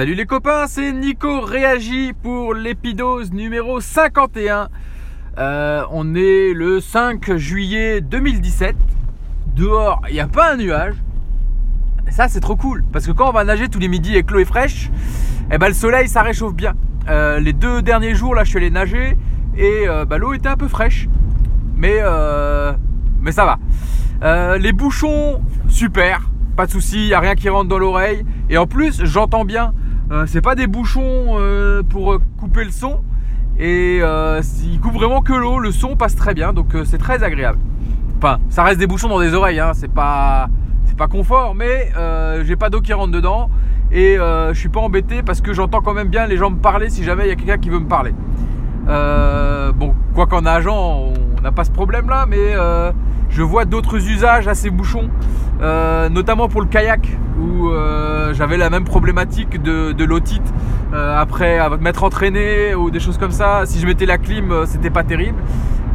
Salut les copains, c'est Nico Réagi pour l'épidose numéro 51. Euh, on est le 5 juillet 2017. Dehors, il n'y a pas un nuage. Et ça, c'est trop cool. Parce que quand on va nager tous les midis avec l'eau est fraîche, eh ben, le soleil, ça réchauffe bien. Euh, les deux derniers jours, là, je suis allé nager et euh, bah, l'eau était un peu fraîche. Mais, mais ça va. les bouchons, super. Pas de souci, il n'y a rien qui rentre dans l'oreille. Et en plus, j'entends bien. Euh, c'est pas des bouchons euh, pour euh, couper le son. Et il coupe vraiment que l'eau. Le son passe très bien. Donc c'est très agréable. Enfin, ça reste des bouchons dans des oreilles. Hein, c'est pas, c'est pas confort. Mais j'ai pas d'eau qui rentre dedans. Et je suis pas embêté parce que j'entends quand même bien les gens me parler si jamais il y a quelqu'un qui veut me parler. bon, quoi qu'en nageant, on n'a pas ce problème là. Mais je vois d'autres usages à ces bouchons. Notamment pour le kayak où euh, j'avais la même problématique de, de l'otite euh, après m'être entraîné ou des choses comme ça. Si je mettais la clim, euh, c'était pas terrible.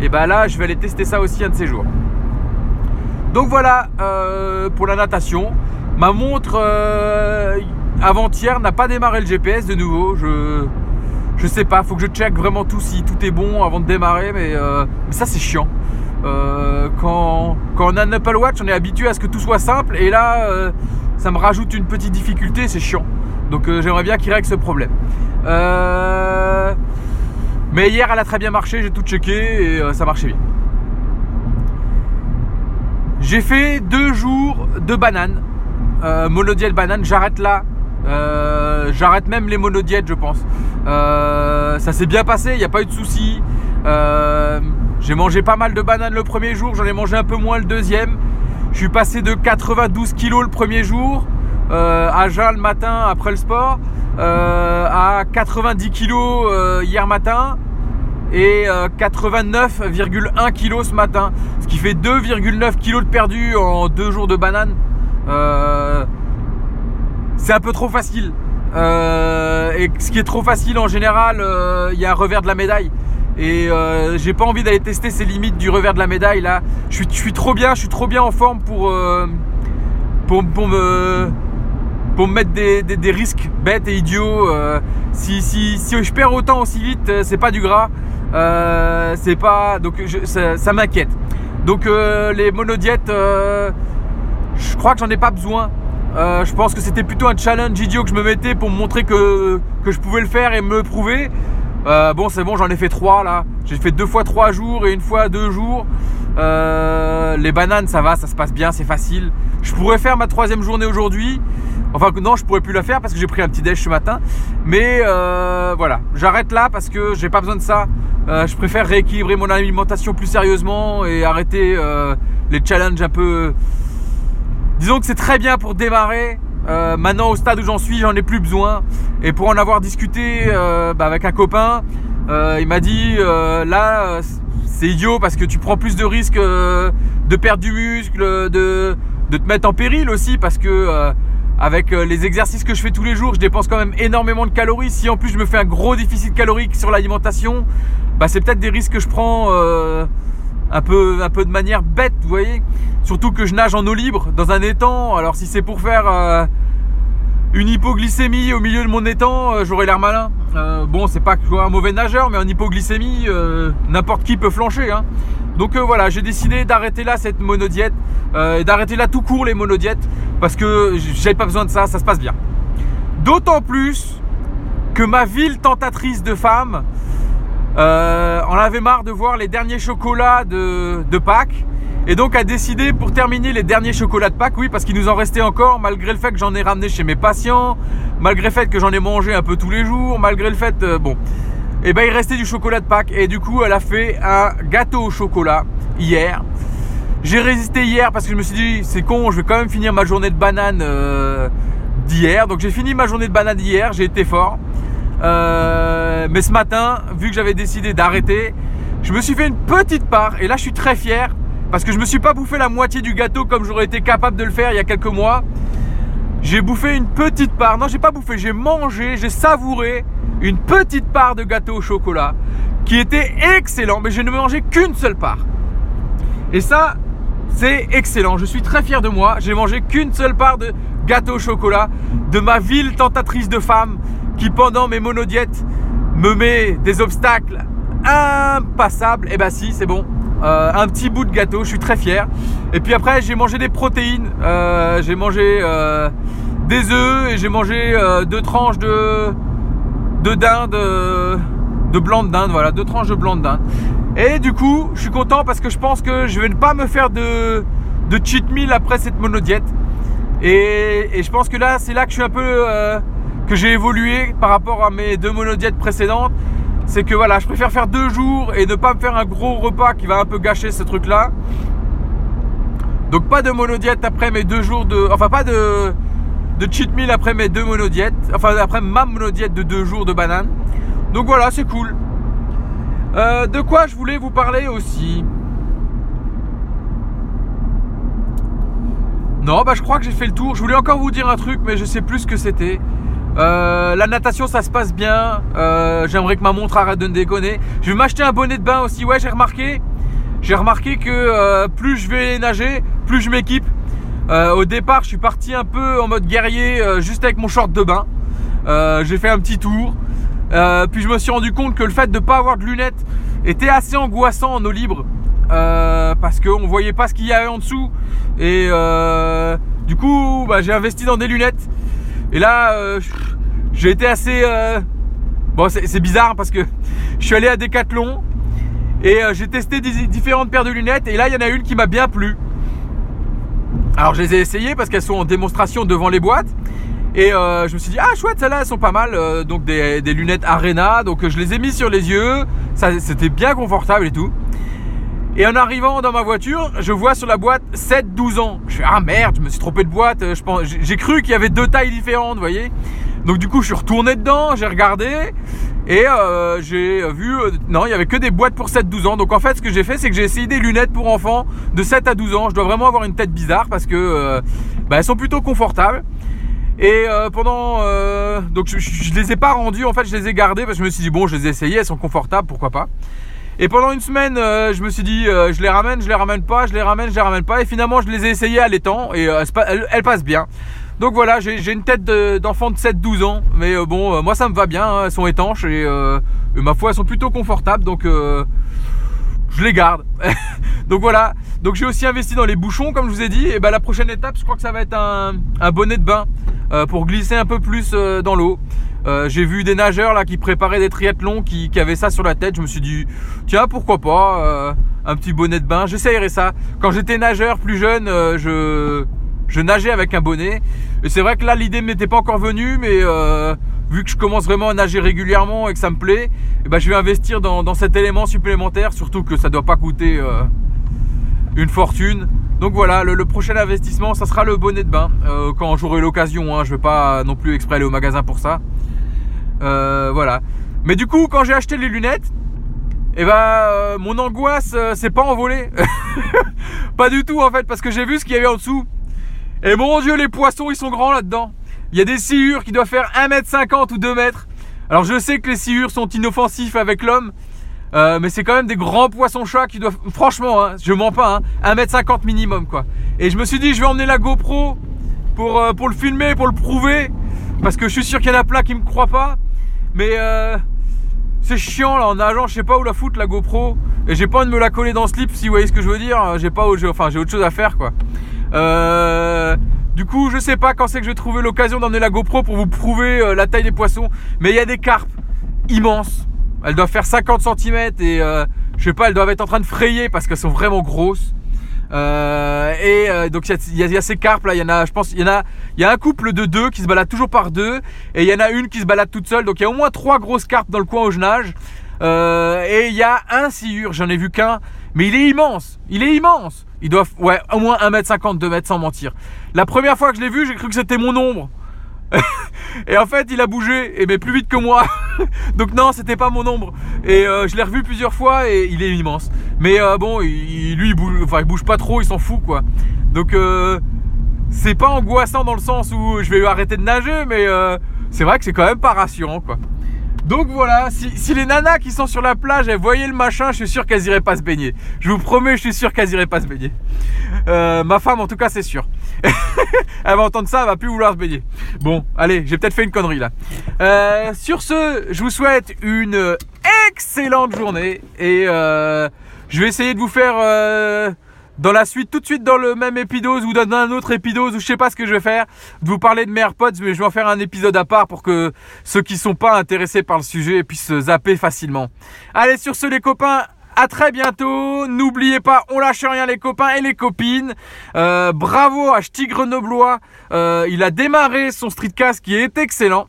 Et ben là, je vais aller tester ça aussi un de ces jours. Donc voilà pour la natation. Ma montre avant-hier n'a pas démarré le GPS de nouveau. Je je sais pas, faut que je check vraiment tout si tout est bon avant de démarrer, mais ça c'est chiant. Quand, quand, on a un Apple Watch, on est habitué à ce que tout soit simple, et là, ça me rajoute une petite difficulté, c'est chiant. Donc euh, j'aimerais bien qu'il règle ce problème. Euh, mais hier, elle a très bien marché, j'ai tout checké et euh, ça marchait bien. J'ai fait deux jours de bananes. monodiète banane, j'arrête là. j'arrête même les monodiètes, je pense. ça s'est bien passé, il n'y a pas eu de soucis. J'ai mangé pas mal de bananes le premier jour, j'en ai mangé un peu moins le deuxième. Je suis passé de 92 kg le premier jour euh, à jeun le matin après le sport euh, à 90 kg euh, hier matin et 89,1 kg ce matin. Ce qui fait 2,9 kg de perdu en deux jours de banane. c'est un peu trop facile. et ce qui est trop facile en général, il y a un revers de la médaille. Et euh, j'ai pas envie d'aller tester ces limites du revers de la médaille là. Je suis, trop bien, je suis trop bien en forme pour, euh, pour, me, pour me mettre des, risques bêtes et idiots. Euh, si, si, si, je perds autant aussi vite, c'est pas du gras. c'est pas. Donc ça, m'inquiète. Donc les monodiètes, je crois que j'en ai pas besoin. je pense que c'était plutôt un challenge idiot que je me mettais pour me montrer que, que je pouvais le faire et me le prouver. Euh, bon, c'est bon, j'en ai fait trois là. J'ai fait deux fois trois jours et une fois deux jours. Euh, les bananes, ça va, ça se passe bien, c'est facile. Je pourrais faire ma troisième journée aujourd'hui. Enfin, non, je pourrais plus la faire parce que j'ai pris un petit déj ce matin. Mais euh, voilà, j'arrête là parce que j'ai pas besoin de ça. je préfère rééquilibrer mon alimentation plus sérieusement et arrêter les challenges un peu. Disons que c'est très bien pour démarrer, euh, maintenant, au stade où j'en suis, j'en ai plus besoin. Et pour en avoir discuté euh, bah, avec un copain, euh, il m'a dit là, c'est idiot parce que tu prends plus de risques de perdre du muscle, de, te mettre en péril aussi parce que avec les exercices que je fais tous les jours, je dépense quand même énormément de calories. Si en plus je me fais un gros déficit calorique sur l'alimentation, bah, c'est peut-être des risques que je prends un peu, de manière bête, vous voyez. Surtout que je nage en eau libre dans un étang. Alors si c'est pour faire euh, une hypoglycémie au milieu de mon étang, euh, j'aurais l'air malin. Euh, bon, c'est pas un mauvais nageur, mais en hypoglycémie, n'importe qui peut flancher. Hein. Donc voilà, j'ai décidé d'arrêter là cette monodiète et d'arrêter là tout court les monodiètes parce que j'avais pas besoin de ça, ça se passe bien. D'autant plus que ma ville tentatrice de femmes euh, on avait marre de voir les derniers chocolats de, Pâques. Et donc a décidé pour terminer les derniers chocolats de Pâques, oui, parce qu'il nous en restait encore, malgré le fait que j'en ai ramené chez mes patients, malgré le fait que j'en ai mangé un peu tous les jours, malgré le fait, euh, bon, et eh ben il restait du chocolat de Pâques. Et du coup, elle a fait un gâteau au chocolat hier. J'ai résisté hier parce que je me suis dit, c'est con, je vais quand même finir ma journée de banane euh, d'hier. Donc j'ai fini ma journée de banane d'hier, j'ai été fort. Euh, mais ce matin, vu que j'avais décidé d'arrêter, je me suis fait une petite part. Et là, je suis très fier parce que je me suis pas bouffé la moitié du gâteau comme j'aurais été capable de le faire il y a quelques mois. J'ai bouffé une petite part. Non, j'ai pas bouffé, j'ai mangé, j'ai savouré une petite part de gâteau au chocolat qui était excellent, mais je ne mangeais qu'une seule part. Et ça, C'est excellent, je suis très fier de moi. J'ai mangé qu'une seule part de gâteau au chocolat de ma ville tentatrice de femme qui pendant mes monodiètes me met des obstacles impassables. Et eh bah ben, si, c'est bon. Euh, un petit bout de gâteau, je suis très fier. Et puis après, j'ai mangé des protéines. Euh, j'ai mangé euh, des œufs et j'ai mangé deux tranches de, de dinde, de blanc de dinde. Voilà, deux tranches de blanc de dinde. Et du coup, je suis content parce que je pense que je vais ne pas me faire de, cheat meal après cette monodiète. Et, et je pense que là, c'est là que je suis un peu que j'ai évolué par rapport à mes deux monodiètes précédentes. C'est que voilà, je préfère faire deux jours et ne pas me faire un gros repas qui va un peu gâcher ce truc là. Donc pas de monodiète après mes deux jours de. Enfin pas de, de cheat meal après mes deux monodiètes. Enfin après ma monodiète de deux jours de banane. Donc voilà, c'est cool. Euh, de quoi je voulais vous parler aussi? Non, bah je crois que j'ai fait le tour. Je voulais encore vous dire un truc, mais je sais plus ce que c'était. Euh, la natation, ça se passe bien. Euh, j'aimerais que ma montre arrête de me déconner. Je vais m'acheter un bonnet de bain aussi. Ouais, j'ai remarqué. J'ai remarqué que euh, plus je vais nager, plus je m'équipe. au départ, je suis parti un peu en mode guerrier, juste avec mon short de bain. j'ai fait un petit tour. puis je me suis rendu compte que le fait de ne pas avoir de lunettes était assez angoissant en eau libre. parce qu'on voyait pas ce qu'il y avait en dessous. Et du coup, bah, j'ai investi dans des lunettes. Et là, euh, j'ai été assez. Euh, bon, c'est bizarre parce que je suis allé à Decathlon et euh, j'ai testé différentes paires de lunettes. Et là, il y en a une qui m'a bien plu. Alors, je les ai essayées parce qu'elles sont en démonstration devant les boîtes. Et je me suis dit, ah chouette, celles-là, elles sont pas mal. donc, des, des, lunettes Arena. Donc, je les ai mis sur les yeux. C'était bien confortable et tout. Et en arrivant dans ma voiture, je vois sur la boîte 7-12 ans. Je fais ah merde, je me suis trompé de boîte. Je pense, j'ai cru qu'il y avait deux tailles différentes, vous voyez. Donc du coup, je suis retourné dedans, j'ai regardé et euh, j'ai vu euh, non, il y avait que des boîtes pour 7-12 ans. Donc en fait, ce que j'ai fait, c'est que j'ai essayé des lunettes pour enfants de 7 à 12 ans. Je dois vraiment avoir une tête bizarre parce que euh, bah, elles sont plutôt confortables. Et pendant donc je, je, les ai pas rendues en fait, je les ai gardées parce que je me suis dit bon, je les ai essayées, elles sont confortables, pourquoi pas. Et pendant une semaine, euh, je me suis dit, euh, je les ramène, je les ramène pas, je les ramène, je les ramène pas. Et finalement, je les ai essayées à l'étang et euh, elles, passent bien. Donc voilà, j'ai une tête d'enfant de, 7-12 ans. Mais bon, moi ça me va bien, hein, elles sont étanches et, ma foi, elles sont plutôt confortables. Donc je les garde. donc voilà. Donc j'ai aussi investi dans les bouchons, comme je vous ai dit. Et ben la prochaine étape, je crois que ça va être un, un bonnet de bain pour glisser un peu plus dans l'eau. Euh, j'ai vu des nageurs là qui préparaient des triathlons qui, avaient ça sur la tête. Je me suis dit, tiens, pourquoi pas euh, un petit bonnet de bain. J'essayerai ça. Quand j'étais nageur plus jeune, euh, je, je nageais avec un bonnet. Et c'est vrai que là, l'idée ne m'était pas encore venue, mais vu que je commence vraiment à nager régulièrement et que ça me plaît, eh ben, je vais investir dans, cet élément supplémentaire. Surtout que ça ne doit pas coûter une fortune. Donc voilà, le, prochain investissement, ça sera le bonnet de bain. quand j'aurai l'occasion, hein, je ne vais pas non plus exprès aller au magasin pour ça. Euh, voilà. Mais du coup, quand j'ai acheté les lunettes, et eh ben, euh, mon angoisse euh, s'est pas envolée. pas du tout en fait, parce que j'ai vu ce qu'il y avait en dessous. Et mon dieu, les poissons, ils sont grands là-dedans. Il y a des sciures qui doivent faire 1m50 ou 2 mètres. Alors je sais que les sciures sont inoffensifs avec l'homme, mais c'est quand même des grands poissons chats qui doivent. Franchement, hein, je mens pas, hein, 1m50 minimum quoi. Et je me suis dit, je vais emmener la GoPro pour, pour le filmer, pour le prouver. Parce que je suis sûr qu'il y en a plein qui me croient pas. Mais euh, c'est chiant là en nageant, je sais pas où la foutre la GoPro. Et j'ai pas envie de me la coller dans le slip si vous voyez ce que je veux dire. J'ai pas enfin j'ai autre chose à faire quoi. Euh, du coup, je sais pas quand c'est que je vais trouver l'occasion d'emmener la GoPro pour vous prouver euh, la taille des poissons. Mais il y a des carpes immenses. Elles doivent faire 50 cm et je sais pas, elles doivent être en train de frayer parce qu'elles sont vraiment grosses. Euh, et euh, donc il y, a ces carpes là, il y en a, je pense, il y en a, il y a un couple de deux qui se balade toujours par deux, et il y en a une qui se balade toute seule. Donc il y a au moins trois grosses carpes dans le coin où je nage. Euh, et il y a un sciure, j'en ai vu qu'un, mais il est immense, il est immense. Il doit, ouais, au moins 1m50, 2m sans mentir. La première fois que je l'ai vu, j'ai cru que c'était mon ombre. et en fait, il a bougé, et mais plus vite que moi. Donc non, c'était pas mon ombre. Et euh, je l'ai revu plusieurs fois et il est immense. Mais euh, bon, lui, il bouge, il bouge pas trop, il s'en fout quoi. Donc euh, c'est pas angoissant dans le sens où je vais arrêter de nager, mais c'est vrai que c'est quand même pas rassurant quoi. Donc voilà, si, les nanas qui sont sur la plage, elles voyaient le machin, je suis sûr qu'elles iraient pas se baigner. Je vous promets, je suis sûr qu'elles iraient pas se baigner. Euh, ma femme, en tout cas, c'est sûr. elle va entendre ça, elle va plus vouloir se baigner. Bon, allez, j'ai peut-être fait une connerie là. Euh, sur ce, je vous souhaite une excellente journée et euh, je vais essayer de vous faire dans la suite, tout de suite dans le même épidose ou dans un autre épidose ou je sais pas ce que je vais faire, de vous parler de mes AirPods, mais je vais en faire un épisode à part pour que ceux qui sont pas intéressés par le sujet puissent zapper facilement. Allez, sur ce les copains, à très bientôt. N'oubliez pas, on lâche rien les copains et les copines. Euh, bravo à Ch'ti Grenoblois. Euh, il a démarré son streetcast qui est excellent.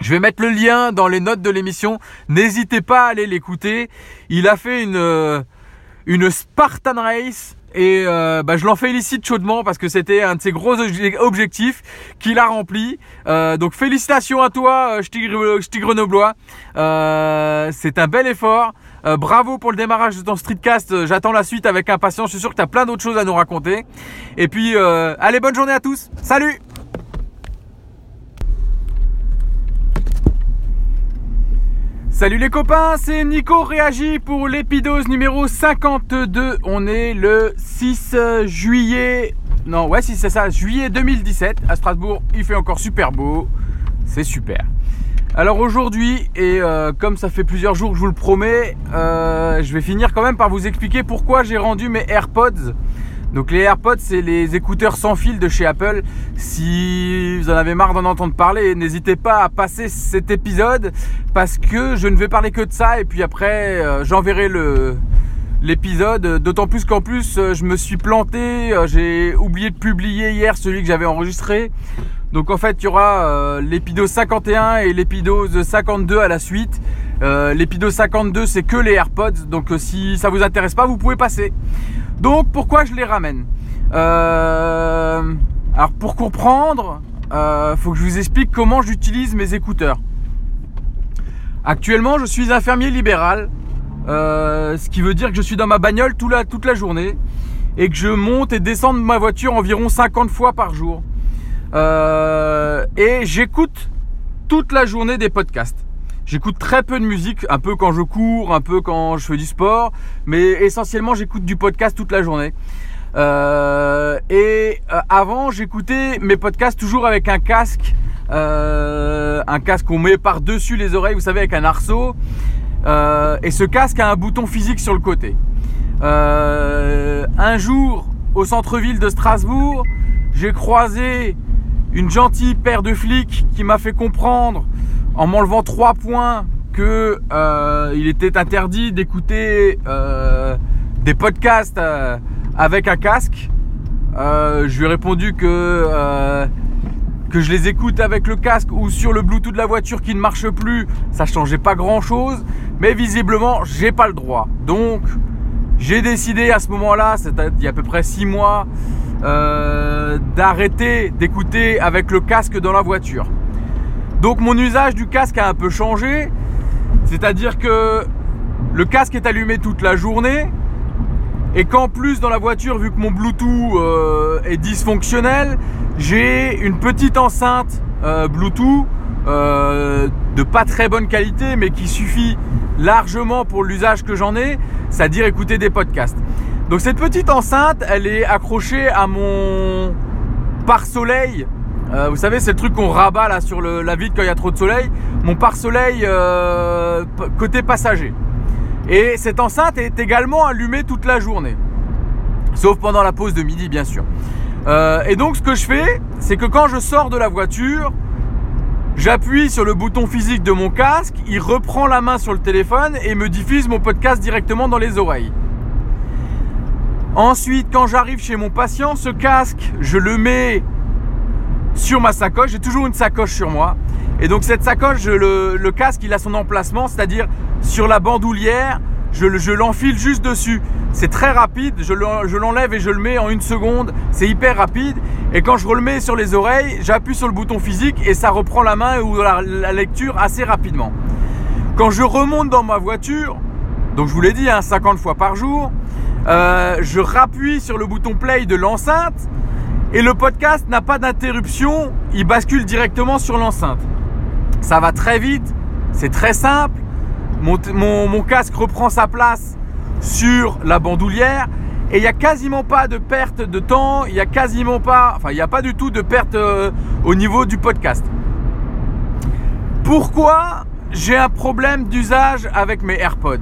Je vais mettre le lien dans les notes de l'émission. N'hésitez pas à aller l'écouter. Il a fait une, euh, une Spartan Race et euh, bah, je l'en félicite chaudement parce que c'était un de ses gros objectifs qu'il a rempli. Euh, donc félicitations à toi, euh, Ch'ti Grenoblois. c'est un bel effort. bravo pour le démarrage de ton streetcast. J'attends la suite avec impatience. Je suis sûr que tu as plein d'autres choses à nous raconter. Et puis, allez, bonne journée à tous. Salut Salut les copains, c'est Nico Réagi pour l'épidose numéro 52. On est le 6 juillet. Non, ouais, si c'est ça, juillet 2017 à Strasbourg. Il fait encore super beau. C'est super. Alors aujourd'hui, et euh, comme ça fait plusieurs jours je vous le promets, euh, je vais finir quand même par vous expliquer pourquoi j'ai rendu mes AirPods donc les AirPods, c'est les écouteurs sans fil de chez Apple. Si vous en avez marre d'en entendre parler, n'hésitez pas à passer cet épisode parce que je ne vais parler que de ça et puis après euh, j'enverrai le l'épisode. D'autant plus qu'en plus euh, je me suis planté, euh, j'ai oublié de publier hier celui que j'avais enregistré. Donc en fait il y aura l'épidose 51 et l'épidose 52 à la suite. l'épidose 52 c'est que les AirPods, donc si ça vous intéresse pas vous pouvez passer. Donc pourquoi je les ramène euh, Alors pour comprendre, euh, faut que je vous explique comment j'utilise mes écouteurs. Actuellement, je suis infirmier libéral, euh, ce qui veut dire que je suis dans ma bagnole toute la, toute la journée et que je monte et descends de ma voiture environ 50 fois par jour. et j'écoute toute la journée des podcasts. J'écoute très peu de musique, un peu quand je cours, un peu quand je fais du sport, mais essentiellement j'écoute du podcast toute la journée. Euh, et euh, avant, j'écoutais mes podcasts toujours avec un casque, euh, un casque qu'on met par-dessus les oreilles, vous savez, avec un arceau. et ce casque a un bouton physique sur le côté. un jour, au centre-ville de Strasbourg, j'ai croisé une gentille paire de flics qui m'a fait comprendre en m'enlevant trois points que euh, il était interdit d'écouter euh, des podcasts euh, avec un casque. je lui ai répondu que je les écoute avec le casque ou sur le Bluetooth de la voiture qui ne marche plus, ça changeait pas grand chose. Mais visiblement, j'ai pas le droit. Donc, j'ai décidé à ce moment-là, c'est il y a à peu près six mois, d'arrêter d'écouter avec le casque dans la voiture. Donc mon usage du casque a un peu changé. C'est-à-dire que le casque est allumé toute la journée. Et qu'en plus dans la voiture, vu que mon Bluetooth euh, est dysfonctionnel, j'ai une petite enceinte euh, Bluetooth euh, de pas très bonne qualité, mais qui suffit largement pour l'usage que j'en ai, c'est-à-dire écouter des podcasts. Donc cette petite enceinte, elle est accrochée à mon pare-soleil euh, vous savez, c'est le truc qu'on rabat là sur la vitre quand il y a trop de soleil. Mon pare-soleil euh, côté passager. Et cette enceinte est également allumée toute la journée. Sauf pendant la pause de midi, bien sûr. Euh, et donc, ce que je fais, c'est que quand je sors de la voiture, j'appuie sur le bouton physique de mon casque, il reprend la main sur le téléphone et me diffuse mon podcast directement dans les oreilles. Ensuite, quand j'arrive chez mon patient, ce casque, je le mets sur ma sacoche. J'ai toujours une sacoche sur moi. Et donc cette sacoche, le, casque, il a son emplacement, c'est-à-dire sur la bandoulière, je, l'enfile juste dessus. C'est très rapide, je l'enlève et je le mets en une seconde. C'est hyper rapide. Et quand je remets sur les oreilles, j'appuie sur le bouton physique et ça reprend la main ou la, lecture assez rapidement. Quand je remonte dans ma voiture, donc je vous l'ai dit, 50 hein, fois par jour, euh, je rappuie sur le bouton play de l'enceinte et le podcast n'a pas d'interruption, il bascule directement sur l'enceinte. Ça va très vite, c'est très simple. Mon, casque reprend sa place sur la bandoulière et il n'y a quasiment pas de perte de temps, il n'y a quasiment pas, enfin il n'y a pas du tout de perte euh, au niveau du podcast. Pourquoi j'ai un problème d'usage avec mes AirPods?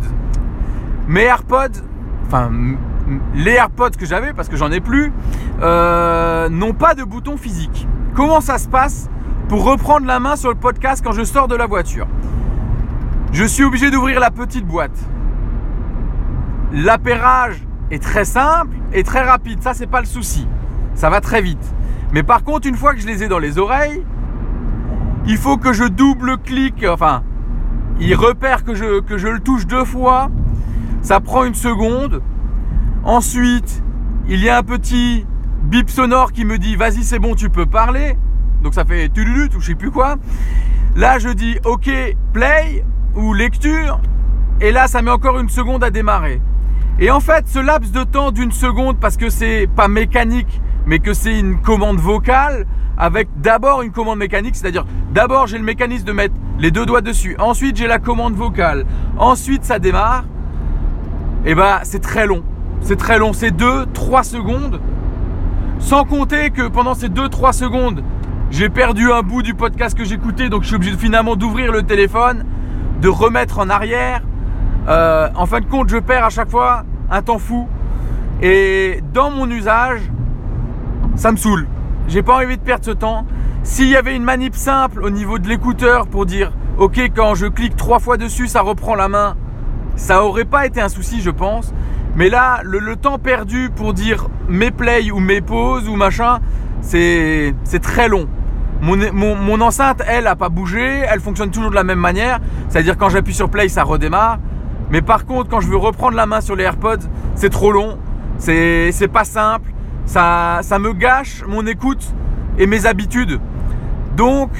Mes AirPods, enfin les AirPods que j'avais, parce que j'en ai plus, euh, n'ont pas de bouton physique. Comment ça se passe pour reprendre la main sur le podcast quand je sors de la voiture? Je suis obligé d'ouvrir la petite boîte. L'appairage est très simple et très rapide, ça c'est pas le souci. Ça va très vite. Mais par contre, une fois que je les ai dans les oreilles, il faut que je double-clique, enfin, il repère que je, que je le touche deux fois. Ça prend une seconde. Ensuite, il y a un petit bip sonore qui me dit vas-y c'est bon tu peux parler. Donc ça fait tululut ou je sais plus quoi. Là je dis ok play ou lecture et là ça met encore une seconde à démarrer. Et en fait ce laps de temps d'une seconde parce que c'est pas mécanique mais que c'est une commande vocale avec d'abord une commande mécanique, c'est-à-dire d'abord j'ai le mécanisme de mettre les deux doigts dessus, ensuite j'ai la commande vocale, ensuite ça démarre. Et bah c'est très long. C'est très long, c'est 2-3 secondes. Sans compter que pendant ces 2-3 secondes, j'ai perdu un bout du podcast que j'écoutais, donc je suis obligé finalement d'ouvrir le téléphone, de remettre en arrière. Euh, en fin de compte, je perds à chaque fois un temps fou. Et dans mon usage, ça me saoule. J'ai pas envie de perdre ce temps. S'il y avait une manip simple au niveau de l'écouteur pour dire ok quand je clique trois fois dessus ça reprend la main, ça aurait pas été un souci je pense. Mais là, le, temps perdu pour dire mes plays ou mes pauses ou machin, c'est très long. Mon, enceinte, elle, a pas bougé, elle fonctionne toujours de la même manière. C'est-à-dire quand j'appuie sur play, ça redémarre. Mais par contre, quand je veux reprendre la main sur les AirPods, c'est trop long. C'est pas simple. Ça, ça me gâche mon écoute et mes habitudes. Donc,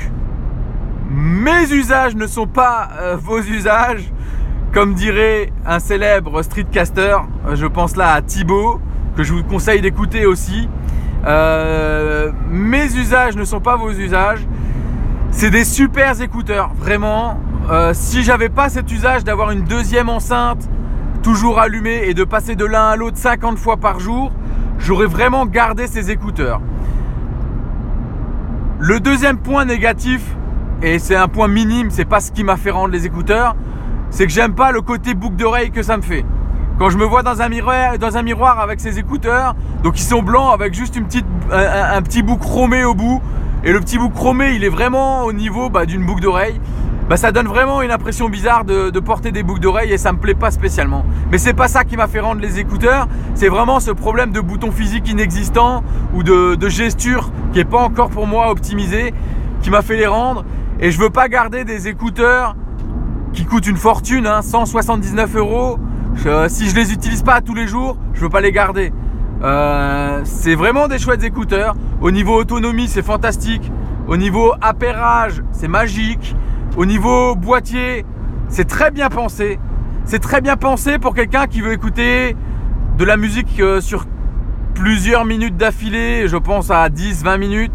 mes usages ne sont pas euh, vos usages. Comme dirait un célèbre streetcaster, je pense là à Thibaut, que je vous conseille d'écouter aussi. Euh, mes usages ne sont pas vos usages. C'est des super écouteurs, vraiment. Euh, si j'avais pas cet usage d'avoir une deuxième enceinte toujours allumée et de passer de l'un à l'autre 50 fois par jour, j'aurais vraiment gardé ces écouteurs. Le deuxième point négatif, et c'est un point minime, c'est pas ce qui m'a fait rendre les écouteurs, c'est que j'aime pas le côté boucle d'oreille que ça me fait. Quand je me vois dans un miroir, dans un miroir avec ces écouteurs, donc ils sont blancs avec juste une petite, un, petit bout chromé au bout, et le petit bout chromé il est vraiment au niveau bah, d'une boucle d'oreille, bah, ça donne vraiment une impression bizarre de, porter des boucles d'oreille et ça me plaît pas spécialement. Mais c'est pas ça qui m'a fait rendre les écouteurs, c'est vraiment ce problème de bouton physique inexistant ou de, de gesture qui est pas encore pour moi optimisé qui m'a fait les rendre. Et je veux pas garder des écouteurs qui coûtent une fortune, 179 hein, euros. si je les utilise pas tous les jours, je veux pas les garder. Euh, c'est vraiment des chouettes écouteurs. Au niveau autonomie, c'est fantastique. Au niveau appairage, c'est magique. Au niveau boîtier, c'est très bien pensé. C'est très bien pensé pour quelqu'un qui veut écouter de la musique euh, sur plusieurs minutes d'affilée. Je pense à 10-20 minutes.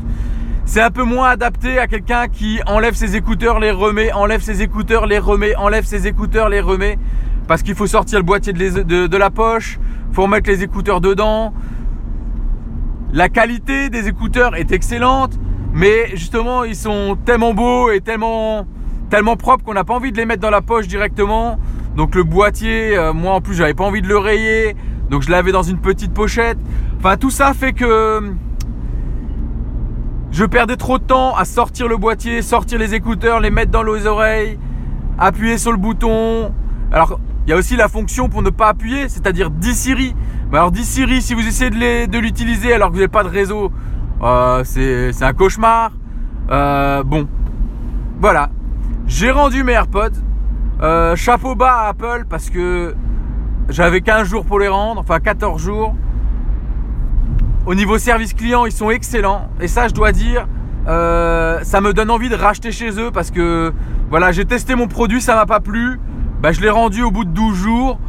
C'est un peu moins adapté à quelqu'un qui enlève ses écouteurs, les remet, enlève ses écouteurs, les remet, enlève ses écouteurs, les remet. Parce qu'il faut sortir le boîtier de, la poche, faut remettre les écouteurs dedans. La qualité des écouteurs est excellente, mais justement ils sont tellement beaux et tellement, tellement propres qu'on n'a pas envie de les mettre dans la poche directement. Donc le boîtier, euh, moi en plus j'avais pas envie de le rayer, donc je l'avais dans une petite pochette. Enfin tout ça fait que je perdais trop de temps à sortir le boîtier, sortir les écouteurs, les mettre dans les oreilles, appuyer sur le bouton. Alors, il y a aussi la fonction pour ne pas appuyer, c'est-à-dire 10 Siri. Mais alors 10 Siri, si vous essayez de l'utiliser alors que vous n'avez pas de réseau, euh, c'est un cauchemar. Euh, bon, voilà. J'ai rendu mes AirPods. Euh, chapeau bas à Apple parce que j'avais 15 jours pour les rendre, enfin 14 jours. Au niveau service client, ils sont excellents. Et ça, je dois dire, euh, ça me donne envie de racheter chez eux parce que voilà, j'ai testé mon produit, ça m'a pas plu. Bah, je l'ai rendu au bout de 12 jours.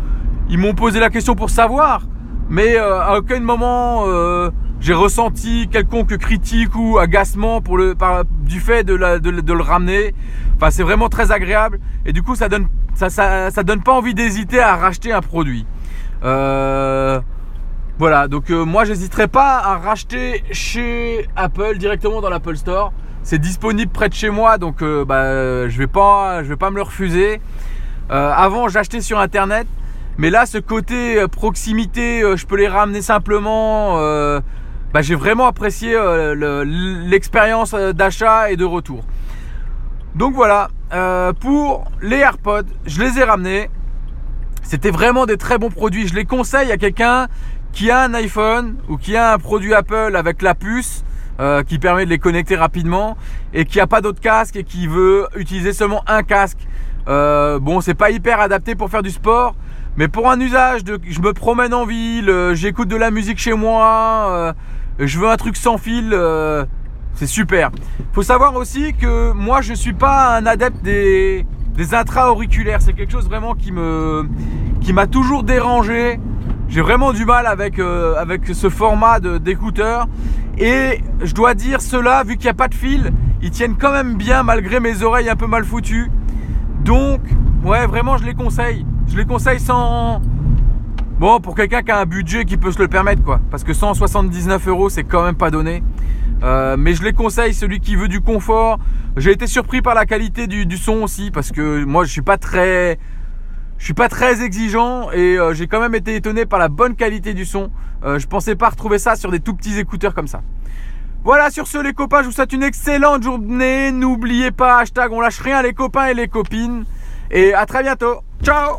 Ils m'ont posé la question pour savoir. Mais euh, à aucun moment, euh, j'ai ressenti quelconque critique ou agacement pour le, par, du fait de, la, le ramener. Enfin, c'est vraiment très agréable et du coup, ça donne, ça, ça, ça donne pas envie d'hésiter à racheter un produit. Voilà, donc euh, moi, j'hésiterai pas à racheter chez Apple directement dans l'Apple Store. C'est disponible près de chez moi, donc euh, bah, je vais pas, vais pas me le refuser. Euh, avant, j'achetais sur Internet. Mais là, ce côté proximité, je peux les ramener simplement. Bah, j'ai vraiment apprécié l'expérience d'achat et de retour. Donc voilà, pour les AirPods, je les ai ramenés. C'était vraiment des très bons produits. Je les conseille à quelqu'un qui a un iPhone ou qui a un produit Apple avec la puce qui permet de les connecter rapidement et qui n'a pas d'autre casque et qui veut utiliser seulement un casque. bon, c'est pas hyper adapté pour faire du sport, mais pour un usage de je me promène en ville, euh, j'écoute de la musique chez moi, euh, je veux un truc sans fil, euh, c'est super. Faut savoir aussi que moi je suis pas un adepte des, des intra-auriculaires, c'est quelque chose vraiment qui me qui m'a toujours dérangé. J'ai vraiment du mal avec, avec ce format d'écouteur. Et je dois dire, cela, vu qu'il n'y a pas de fil, ils tiennent quand même bien malgré mes oreilles un peu mal foutues. Donc, ouais, vraiment, je les conseille. Je les conseille sans. Bon, pour quelqu'un qui a un budget qui peut se le permettre, quoi. Parce que 179 euros, c'est quand même pas donné. Euh, mais je les conseille, celui qui veut du confort. J'ai été surpris par la qualité du, son aussi, parce que moi, je suis pas très. Je suis pas très exigeant et euh, j'ai quand même été étonné par la bonne qualité du son. Euh, je pensais pas retrouver ça sur des tout petits écouteurs comme ça. Voilà, sur ce, les copains, je vous souhaite une excellente journée. N'oubliez pas, hashtag on lâche rien, les copains et les copines. Et à très bientôt. Ciao